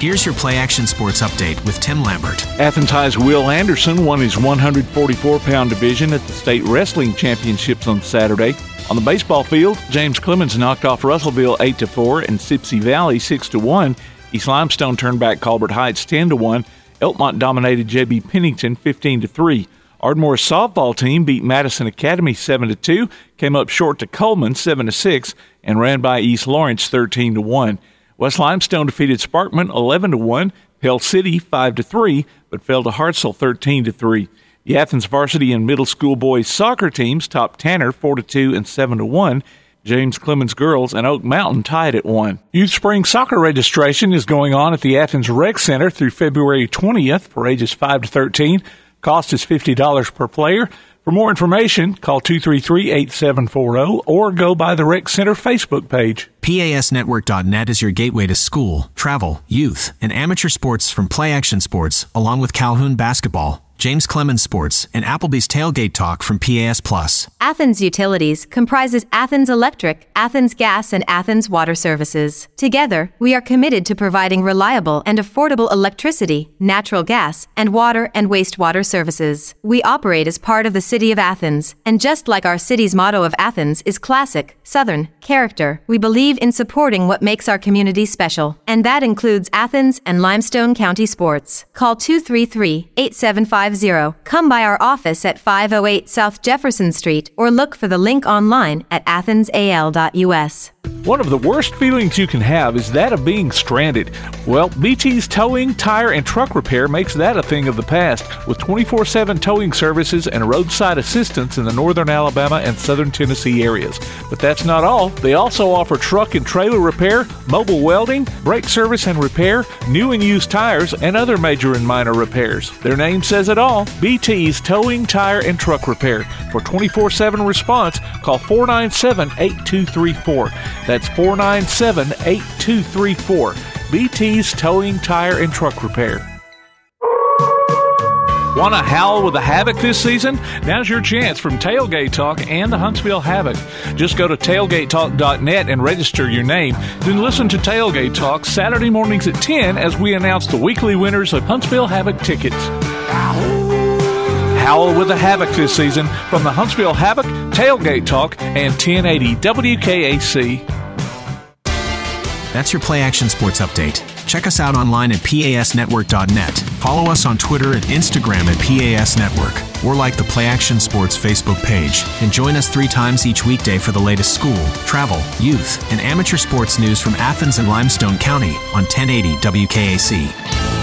Here's your Play Action Sports update with Tim Lambert. Athens High's Will Anderson won his 144 pound division at the state wrestling championships on Saturday. On the baseball field, James Clemens knocked off Russellville 8 4 and Sipsey Valley 6 1. East Limestone turned back Colbert Heights 10 1. Elkmont dominated JB Pennington 15 3. Ardmore's softball team beat Madison Academy 7 2, came up short to Coleman 7 6, and ran by East Lawrence 13 1. West Limestone defeated Sparkman 11 to 1, Pell City 5 to 3, but fell to Hartselle 13 to 3. The Athens varsity and middle school boys soccer teams topped Tanner 4 to 2 and 7 to 1. James Clemens girls and Oak Mountain tied at 1. Youth Spring soccer registration is going on at the Athens Rec Center through February 20th for ages 5 to 13. Cost is $50 per player. For more information, call 233-8740 or go by the Rec Center Facebook page. PASnetwork.net is your gateway to school, travel, youth, and amateur sports from Play Action Sports, along with Calhoun basketball, James Clemens Sports, and Applebee's Tailgate Talk from PAS Plus. Athens Utilities comprises Athens Electric, Athens Gas, and Athens Water Services. Together, we are committed to providing reliable and affordable electricity, natural gas, and water and wastewater services. We operate as part of the City of Athens, and just like our city's motto of Athens is classic, southern, character, we believe in supporting what makes our community special, and that includes Athens and Limestone County sports. Call 233 875 Come by our office at 508 South Jefferson Street or look for the link online at athensal.us. One of the worst feelings you can have is that of being stranded. Well, BT's towing, tire, and truck repair makes that a thing of the past with 24 7 towing services and roadside assistance in the northern Alabama and southern Tennessee areas. But that's not all. They also offer truck and trailer repair, mobile welding, brake service and repair, new and used tires, and other major and minor repairs. Their name says it all BT's Towing, Tire, and Truck Repair. For 24 7 response, call 497 8234. That's 497 8234. BT's Towing, Tire, and Truck Repair. Want to howl with the Havoc this season? Now's your chance from Tailgate Talk and the Huntsville Havoc. Just go to tailgatetalk.net and register your name. Then listen to Tailgate Talk Saturday mornings at 10 as we announce the weekly winners of Huntsville Havoc tickets. Howl with the Havoc this season from the Huntsville Havoc, Tailgate Talk, and 1080 WKAC. That's your Play Action Sports Update. Check us out online at PASnetwork.net. Follow us on Twitter and Instagram at PAS Network, or like the Play Action Sports Facebook page. And join us three times each weekday for the latest school, travel, youth, and amateur sports news from Athens and Limestone County on 1080 WKAC.